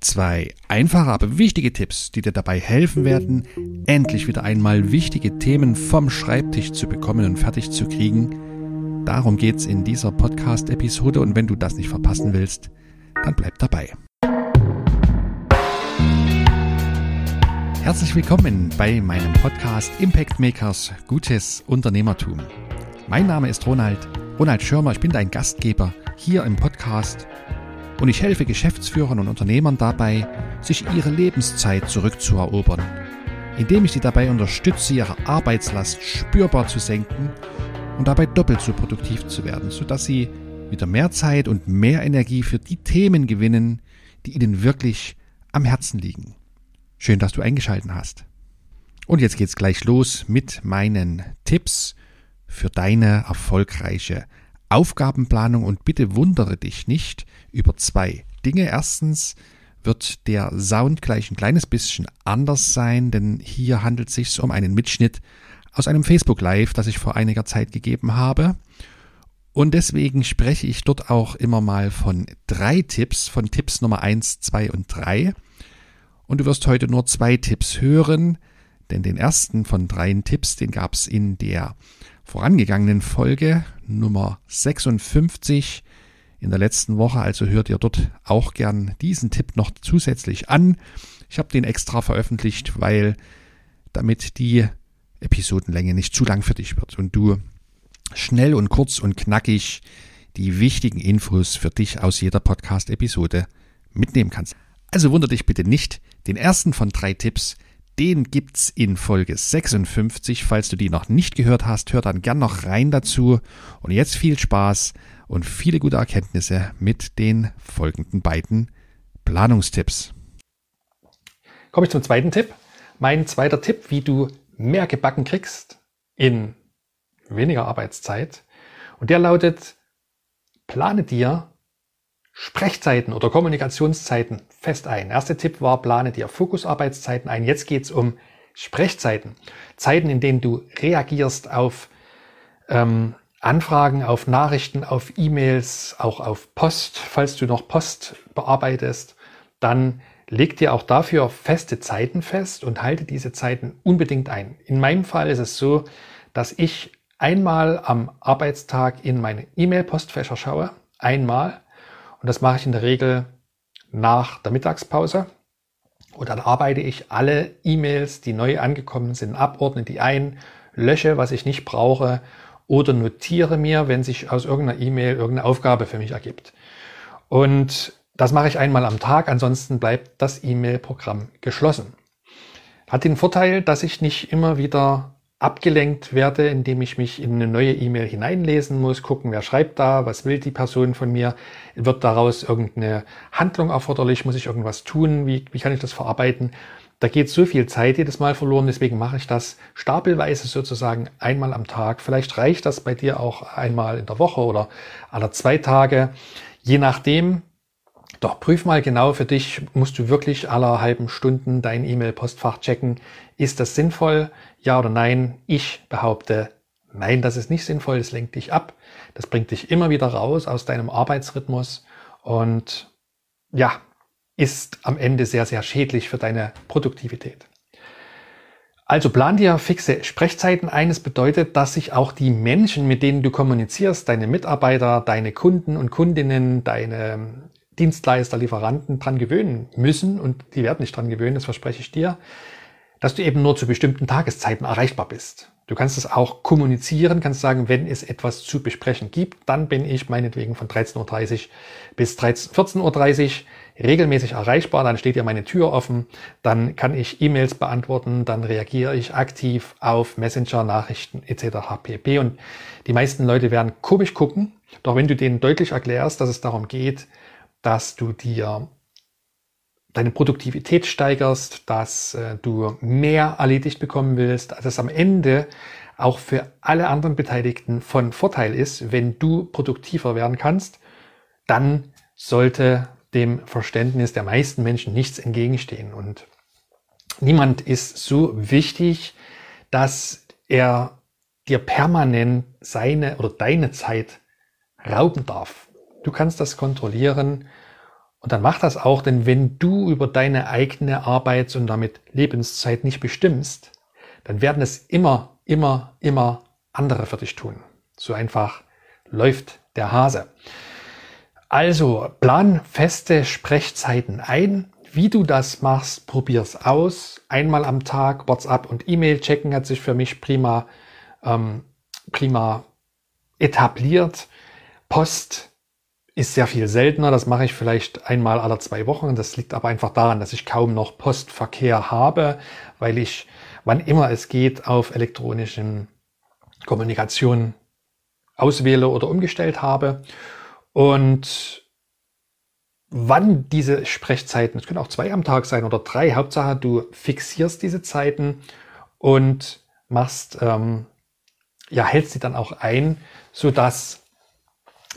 Zwei einfache, aber wichtige Tipps, die dir dabei helfen werden, endlich wieder einmal wichtige Themen vom Schreibtisch zu bekommen und fertig zu kriegen. Darum geht's in dieser Podcast-Episode und wenn du das nicht verpassen willst, dann bleib dabei. Herzlich willkommen bei meinem Podcast Impact Makers Gutes Unternehmertum. Mein Name ist Ronald, Ronald Schirmer, ich bin dein Gastgeber hier im Podcast und ich helfe Geschäftsführern und Unternehmern dabei, sich ihre Lebenszeit zurückzuerobern, indem ich sie dabei unterstütze, ihre Arbeitslast spürbar zu senken und dabei doppelt so produktiv zu werden, sodass sie wieder mehr Zeit und mehr Energie für die Themen gewinnen, die ihnen wirklich am Herzen liegen. Schön, dass du eingeschalten hast. Und jetzt geht's gleich los mit meinen Tipps für deine erfolgreiche Aufgabenplanung und bitte wundere dich nicht über zwei Dinge. Erstens wird der Sound gleich ein kleines bisschen anders sein, denn hier handelt es sich um einen Mitschnitt aus einem Facebook Live, das ich vor einiger Zeit gegeben habe. Und deswegen spreche ich dort auch immer mal von drei Tipps, von Tipps Nummer eins, zwei und drei. Und du wirst heute nur zwei Tipps hören, denn den ersten von drei Tipps, den gab es in der vorangegangenen Folge Nummer 56 in der letzten Woche. Also hört ihr dort auch gern diesen Tipp noch zusätzlich an. Ich habe den extra veröffentlicht, weil damit die Episodenlänge nicht zu lang für dich wird und du schnell und kurz und knackig die wichtigen Infos für dich aus jeder Podcast-Episode mitnehmen kannst. Also wundere dich bitte nicht, den ersten von drei Tipps, den gibt's in Folge 56. Falls du die noch nicht gehört hast, hör dann gern noch rein dazu. Und jetzt viel Spaß und viele gute Erkenntnisse mit den folgenden beiden Planungstipps. Komme ich zum zweiten Tipp. Mein zweiter Tipp, wie du mehr gebacken kriegst in weniger Arbeitszeit. Und der lautet, plane dir Sprechzeiten oder Kommunikationszeiten fest ein. Erster Tipp war, plane dir Fokusarbeitszeiten ein. Jetzt geht's um Sprechzeiten. Zeiten, in denen du reagierst auf ähm, Anfragen, auf Nachrichten, auf E-Mails, auch auf Post, falls du noch Post bearbeitest, dann leg dir auch dafür feste Zeiten fest und halte diese Zeiten unbedingt ein. In meinem Fall ist es so, dass ich einmal am Arbeitstag in meine E-Mail-Postfächer schaue, einmal, und das mache ich in der Regel nach der Mittagspause. Und dann arbeite ich alle E-Mails, die neu angekommen sind, ab, ordne die ein, lösche, was ich nicht brauche oder notiere mir, wenn sich aus irgendeiner E-Mail irgendeine Aufgabe für mich ergibt. Und das mache ich einmal am Tag, ansonsten bleibt das E-Mail-Programm geschlossen. Hat den Vorteil, dass ich nicht immer wieder abgelenkt werde, indem ich mich in eine neue E-Mail hineinlesen muss, gucken, wer schreibt da, was will die Person von mir, wird daraus irgendeine Handlung erforderlich, muss ich irgendwas tun, wie, wie kann ich das verarbeiten. Da geht so viel Zeit jedes Mal verloren, deswegen mache ich das stapelweise sozusagen einmal am Tag. Vielleicht reicht das bei dir auch einmal in der Woche oder alle zwei Tage, je nachdem. Doch prüf mal genau für dich, musst du wirklich aller halben Stunden dein E-Mail-Postfach checken. Ist das sinnvoll? Ja oder nein? Ich behaupte, nein, das ist nicht sinnvoll, das lenkt dich ab. Das bringt dich immer wieder raus aus deinem Arbeitsrhythmus und ja, ist am Ende sehr, sehr schädlich für deine Produktivität. Also plan dir fixe Sprechzeiten ein. Es bedeutet, dass sich auch die Menschen, mit denen du kommunizierst, deine Mitarbeiter, deine Kunden und Kundinnen, deine Dienstleister, Lieferanten dran gewöhnen müssen und die werden nicht dran gewöhnen, das verspreche ich dir, dass du eben nur zu bestimmten Tageszeiten erreichbar bist. Du kannst es auch kommunizieren, kannst sagen, wenn es etwas zu besprechen gibt, dann bin ich meinetwegen von 13.30 Uhr bis 14.30 Uhr regelmäßig erreichbar, dann steht dir meine Tür offen, dann kann ich E-Mails beantworten, dann reagiere ich aktiv auf Messenger, Nachrichten etc. pp. Und die meisten Leute werden komisch gucken, doch wenn du denen deutlich erklärst, dass es darum geht, dass du dir deine Produktivität steigerst, dass äh, du mehr erledigt bekommen willst, dass es am Ende auch für alle anderen Beteiligten von Vorteil ist, wenn du produktiver werden kannst, dann sollte dem Verständnis der meisten Menschen nichts entgegenstehen. Und niemand ist so wichtig, dass er dir permanent seine oder deine Zeit rauben darf. Du kannst das kontrollieren Und dann mach das auch, denn wenn du über deine eigene Arbeits- und damit Lebenszeit nicht bestimmst, dann werden es immer, immer, immer andere für dich tun. So einfach läuft der Hase. Also plan feste Sprechzeiten ein. Wie du das machst, probier's aus. Einmal am Tag WhatsApp und E-Mail checken hat sich für mich prima, ähm, prima etabliert. Post ist sehr viel seltener. Das mache ich vielleicht einmal alle zwei Wochen. Das liegt aber einfach daran, dass ich kaum noch Postverkehr habe, weil ich, wann immer es geht, auf elektronischen Kommunikation auswähle oder umgestellt habe. Und wann diese Sprechzeiten, es können auch zwei am Tag sein oder drei, Hauptsache du fixierst diese Zeiten und machst, ähm, ja, hältst sie dann auch ein, so dass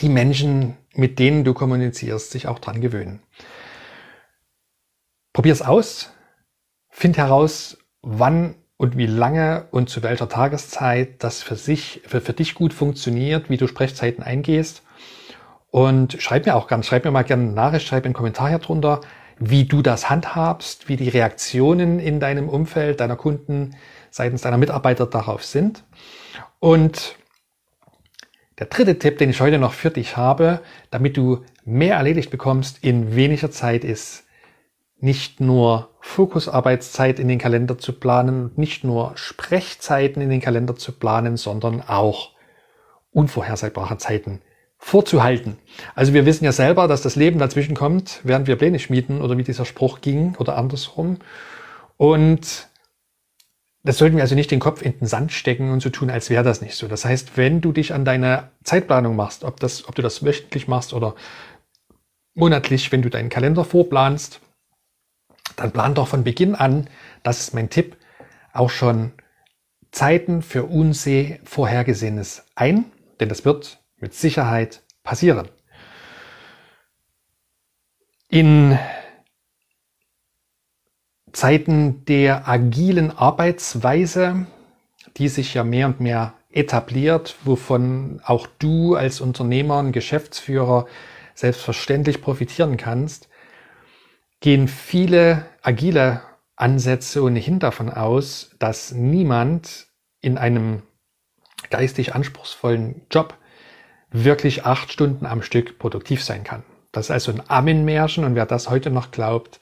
die Menschen, mit denen du kommunizierst, sich auch dran gewöhnen. Probier's aus, find heraus, wann und wie lange und zu welcher Tageszeit das für sich, für, für dich gut funktioniert, wie du Sprechzeiten eingehst. Und schreib mir auch gerne, schreib mir mal gerne eine Nachricht, schreib einen Kommentar hier drunter, wie du das handhabst, wie die Reaktionen in deinem Umfeld, deiner Kunden, seitens deiner Mitarbeiter darauf sind. Und der dritte Tipp, den ich heute noch für dich habe, damit du mehr erledigt bekommst in weniger Zeit, ist nicht nur Fokusarbeitszeit in den Kalender zu planen, nicht nur Sprechzeiten in den Kalender zu planen, sondern auch unvorhersehbare Zeiten vorzuhalten. Also wir wissen ja selber, dass das Leben dazwischen kommt, während wir Pläne schmieden oder wie dieser Spruch ging oder andersrum. Und das sollten wir also nicht den Kopf in den Sand stecken und so tun, als wäre das nicht so. Das heißt, wenn du dich an deine Zeitplanung machst, ob, das, ob du das wöchentlich machst oder monatlich, wenn du deinen Kalender vorplanst, dann plan doch von Beginn an, das ist mein Tipp, auch schon Zeiten für unseh Vorhergesehenes ein, denn das wird mit Sicherheit passieren. In Zeiten der agilen Arbeitsweise, die sich ja mehr und mehr etabliert, wovon auch du als Unternehmer und Geschäftsführer selbstverständlich profitieren kannst, gehen viele agile Ansätze ohnehin davon aus, dass niemand in einem geistig anspruchsvollen Job wirklich acht Stunden am Stück produktiv sein kann. Das ist also ein Ammenmärchen und wer das heute noch glaubt,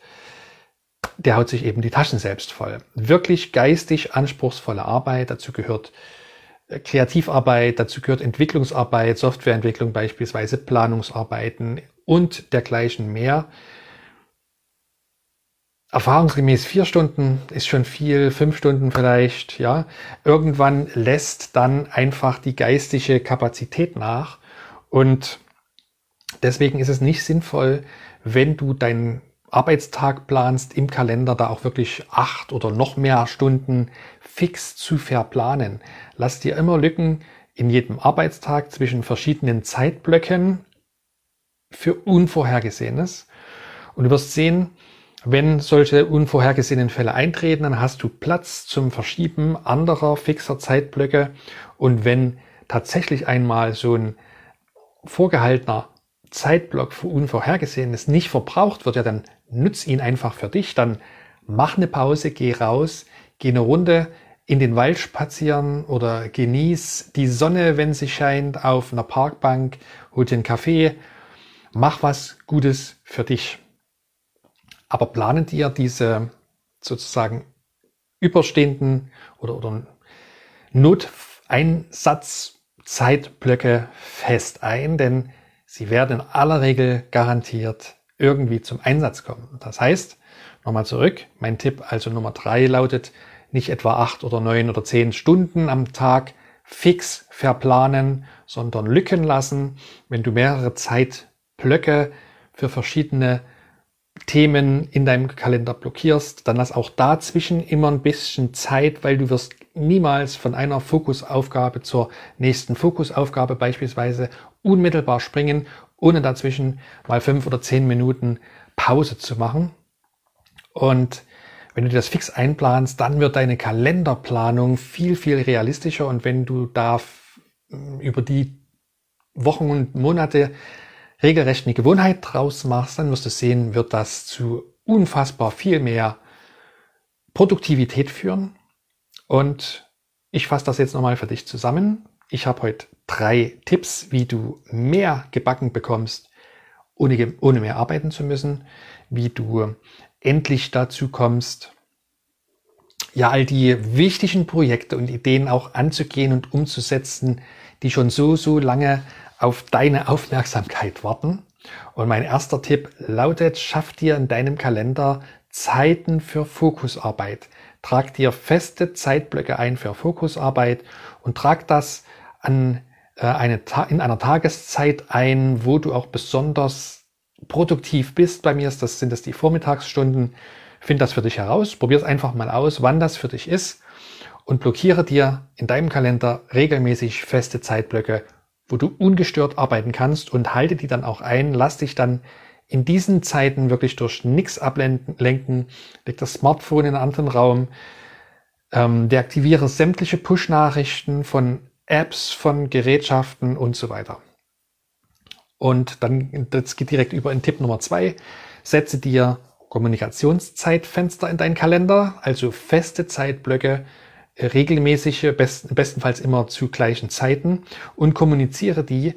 der haut sich eben die Taschen selbst voll. Wirklich geistig anspruchsvolle Arbeit, dazu gehört äh, Kreativarbeit, dazu gehört Entwicklungsarbeit, Softwareentwicklung beispielsweise, Planungsarbeiten und dergleichen mehr. Erfahrungsgemäß vier Stunden ist schon viel, fünf Stunden vielleicht, ja. Irgendwann lässt dann einfach die geistige Kapazität nach und deswegen ist es nicht sinnvoll, wenn du deinen Arbeitstag planst im Kalender, da auch wirklich acht oder noch mehr Stunden fix zu verplanen. Lass dir immer Lücken in jedem Arbeitstag zwischen verschiedenen Zeitblöcken für Unvorhergesehenes. Und du wirst sehen, wenn solche unvorhergesehenen Fälle eintreten, dann hast du Platz zum Verschieben anderer fixer Zeitblöcke. Und wenn tatsächlich einmal so ein vorgehaltener Zeitblock für Unvorhergesehenes nicht verbraucht wird, ja, dann nutz ihn einfach für dich, dann mach eine Pause, geh raus, geh eine Runde in den Wald spazieren oder genieß die Sonne, wenn sie scheint, auf einer Parkbank, hol dir einen Kaffee, mach was Gutes für dich. Aber plane dir diese sozusagen überstehenden oder, oder Noteinsatzzeitblöcke fest ein, denn sie werden in aller Regel garantiert irgendwie zum Einsatz kommen. Das heißt, nochmal zurück, mein Tipp also Nummer drei lautet, nicht etwa acht oder neun oder zehn Stunden am Tag fix verplanen, sondern Lücken lassen. Wenn du mehrere Zeitblöcke für verschiedene Themen in deinem Kalender blockierst, dann lass auch dazwischen immer ein bisschen Zeit, weil du wirst niemals von einer Fokusaufgabe zur nächsten Fokusaufgabe beispielsweise unmittelbar springen, ohne dazwischen mal fünf oder zehn Minuten Pause zu machen. Und wenn du das fix einplanst, dann wird deine Kalenderplanung viel, viel realistischer. Und wenn du da über die Wochen und Monate regelrecht eine Gewohnheit draus machst, dann wirst du sehen, wird das zu unfassbar viel mehr Produktivität führen. Und ich fasse das jetzt nochmal für dich zusammen. Ich habe heute drei Tipps, wie du mehr gebacken bekommst, ohne, ohne mehr arbeiten zu müssen, wie du endlich dazu kommst, ja, all die wichtigen Projekte und Ideen auch anzugehen und umzusetzen, die schon so, so lange auf deine Aufmerksamkeit warten. Und mein erster Tipp lautet, schaff dir in deinem Kalender Zeiten für Fokusarbeit. Trag dir feste Zeitblöcke ein für Fokusarbeit und trag das an äh, eine, in einer Tageszeit ein, wo du auch besonders produktiv bist. Bei mir ist das, sind das die Vormittagsstunden. Find das für dich heraus. Probier es einfach mal aus, wann das für dich ist und blockiere dir in deinem Kalender regelmäßig feste Zeitblöcke, wo du ungestört arbeiten kannst und halte die dann auch ein. Lass dich dann in diesen Zeiten wirklich durch nichts ablenken. Leg das Smartphone in einen anderen Raum. Ähm, deaktiviere sämtliche Push-Nachrichten von Apps, von Gerätschaften und so weiter. Und dann, das geht direkt über in Tipp Nummer zwei. Setze dir Kommunikationszeitfenster in deinen Kalender, also feste Zeitblöcke, regelmäßige, besten, bestenfalls immer zu gleichen Zeiten und kommuniziere die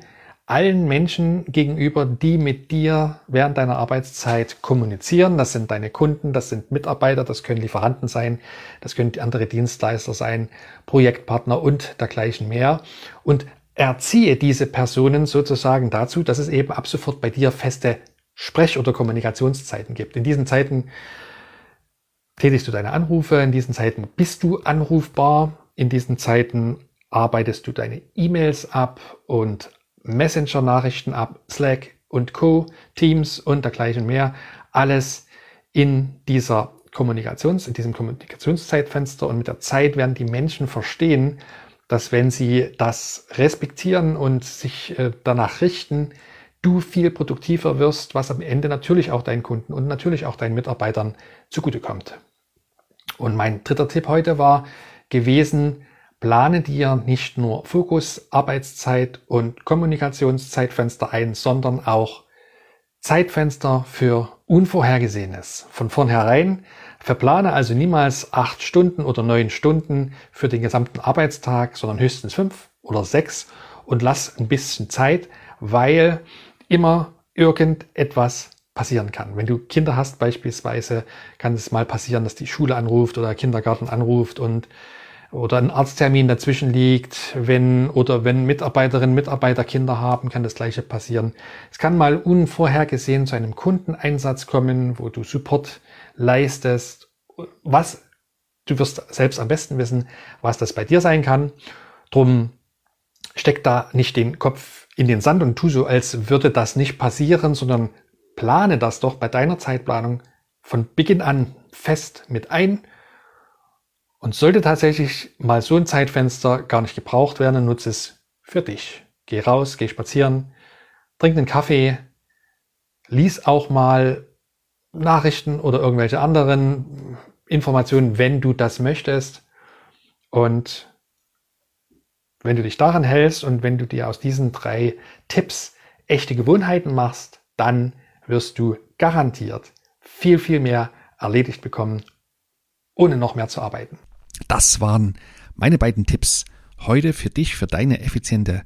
allen Menschen gegenüber, die mit dir während deiner Arbeitszeit kommunizieren. Das sind deine Kunden, das sind Mitarbeiter, das können Lieferanten sein, das können andere Dienstleister sein, Projektpartner und dergleichen mehr. Und erziehe diese Personen sozusagen dazu, dass es eben ab sofort bei dir feste Sprech- oder Kommunikationszeiten gibt. In diesen Zeiten tätigst du deine Anrufe, in diesen Zeiten bist du anrufbar, in diesen Zeiten arbeitest du deine E-Mails ab und Messenger-Nachrichten ab, Slack und Co., Teams und dergleichen mehr. Alles in dieser Kommunikations, in diesem Kommunikationszeitfenster und mit der Zeit werden die Menschen verstehen, dass wenn sie das respektieren und sich äh, danach richten, du viel produktiver wirst, was am Ende natürlich auch deinen Kunden und natürlich auch deinen Mitarbeitern zugutekommt. Und mein dritter Tipp heute war gewesen, plane dir nicht nur Fokus, Arbeitszeit und Kommunikationszeitfenster ein, sondern auch Zeitfenster für Unvorhergesehenes. Von vornherein verplane also niemals acht Stunden oder neun Stunden für den gesamten Arbeitstag, sondern höchstens fünf oder sechs und lass ein bisschen Zeit, weil immer irgendetwas passieren kann. Wenn du Kinder hast beispielsweise, kann es mal passieren, dass die Schule anruft oder Kindergarten anruft und oder ein Arzttermin dazwischen liegt, wenn oder wenn Mitarbeiterinnen Mitarbeiter Kinder haben, kann das gleiche passieren. Es kann mal unvorhergesehen zu einem Kundeneinsatz kommen, wo du Support leistest. Was du wirst selbst am besten wissen, was das bei dir sein kann. Drum steck da nicht den Kopf in den Sand und tu so, als würde das nicht passieren, sondern plane das doch bei deiner Zeitplanung von Beginn an fest mit ein und sollte tatsächlich mal so ein Zeitfenster gar nicht gebraucht werden, nutze es für dich. Geh raus, geh spazieren, trink einen Kaffee, lies auch mal Nachrichten oder irgendwelche anderen Informationen, wenn du das möchtest. Und wenn du dich daran hältst und wenn du dir aus diesen drei Tipps echte Gewohnheiten machst, dann wirst du garantiert viel, viel mehr erledigt bekommen, ohne noch mehr zu arbeiten. Das waren meine beiden Tipps heute für dich, für deine effiziente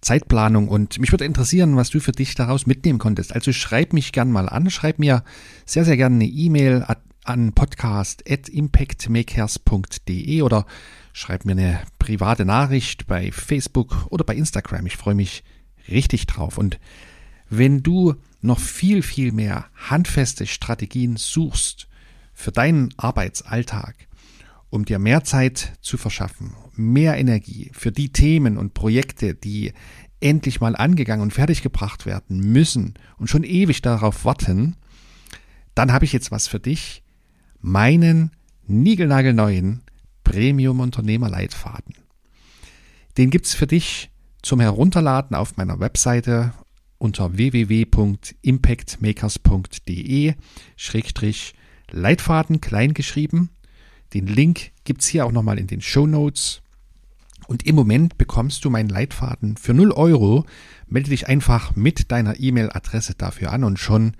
Zeitplanung und mich würde interessieren, was du für dich daraus mitnehmen konntest. Also schreib mich gern mal an, schreib mir sehr, sehr gerne eine E-Mail an podcast.impactmakers.de oder schreib mir eine private Nachricht bei Facebook oder bei Instagram. Ich freue mich richtig drauf. Und wenn du noch viel, viel mehr handfeste Strategien suchst für deinen Arbeitsalltag, um dir mehr Zeit zu verschaffen, mehr Energie für die Themen und Projekte, die endlich mal angegangen und fertiggebracht werden müssen und schon ewig darauf warten, dann habe ich jetzt was für dich, meinen niegelnagelneuen Premium Unternehmer Leitfaden. Den gibt's für dich zum Herunterladen auf meiner Webseite unter www.impactmakers.de Leitfaden klein geschrieben den Link gibt's hier auch nochmal in den Show Notes. Und im Moment bekommst du meinen Leitfaden für 0 Euro. Melde dich einfach mit deiner E-Mail-Adresse dafür an und schon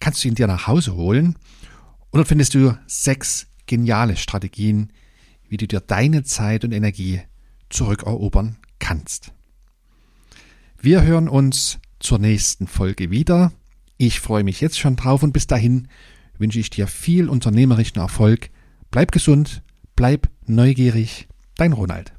kannst du ihn dir nach Hause holen. Und dort findest du sechs geniale Strategien, wie du dir deine Zeit und Energie zurückerobern kannst. Wir hören uns zur nächsten Folge wieder. Ich freue mich jetzt schon drauf und bis dahin wünsche ich dir viel unternehmerischen Erfolg. Bleib gesund, bleib neugierig. Dein Ronald.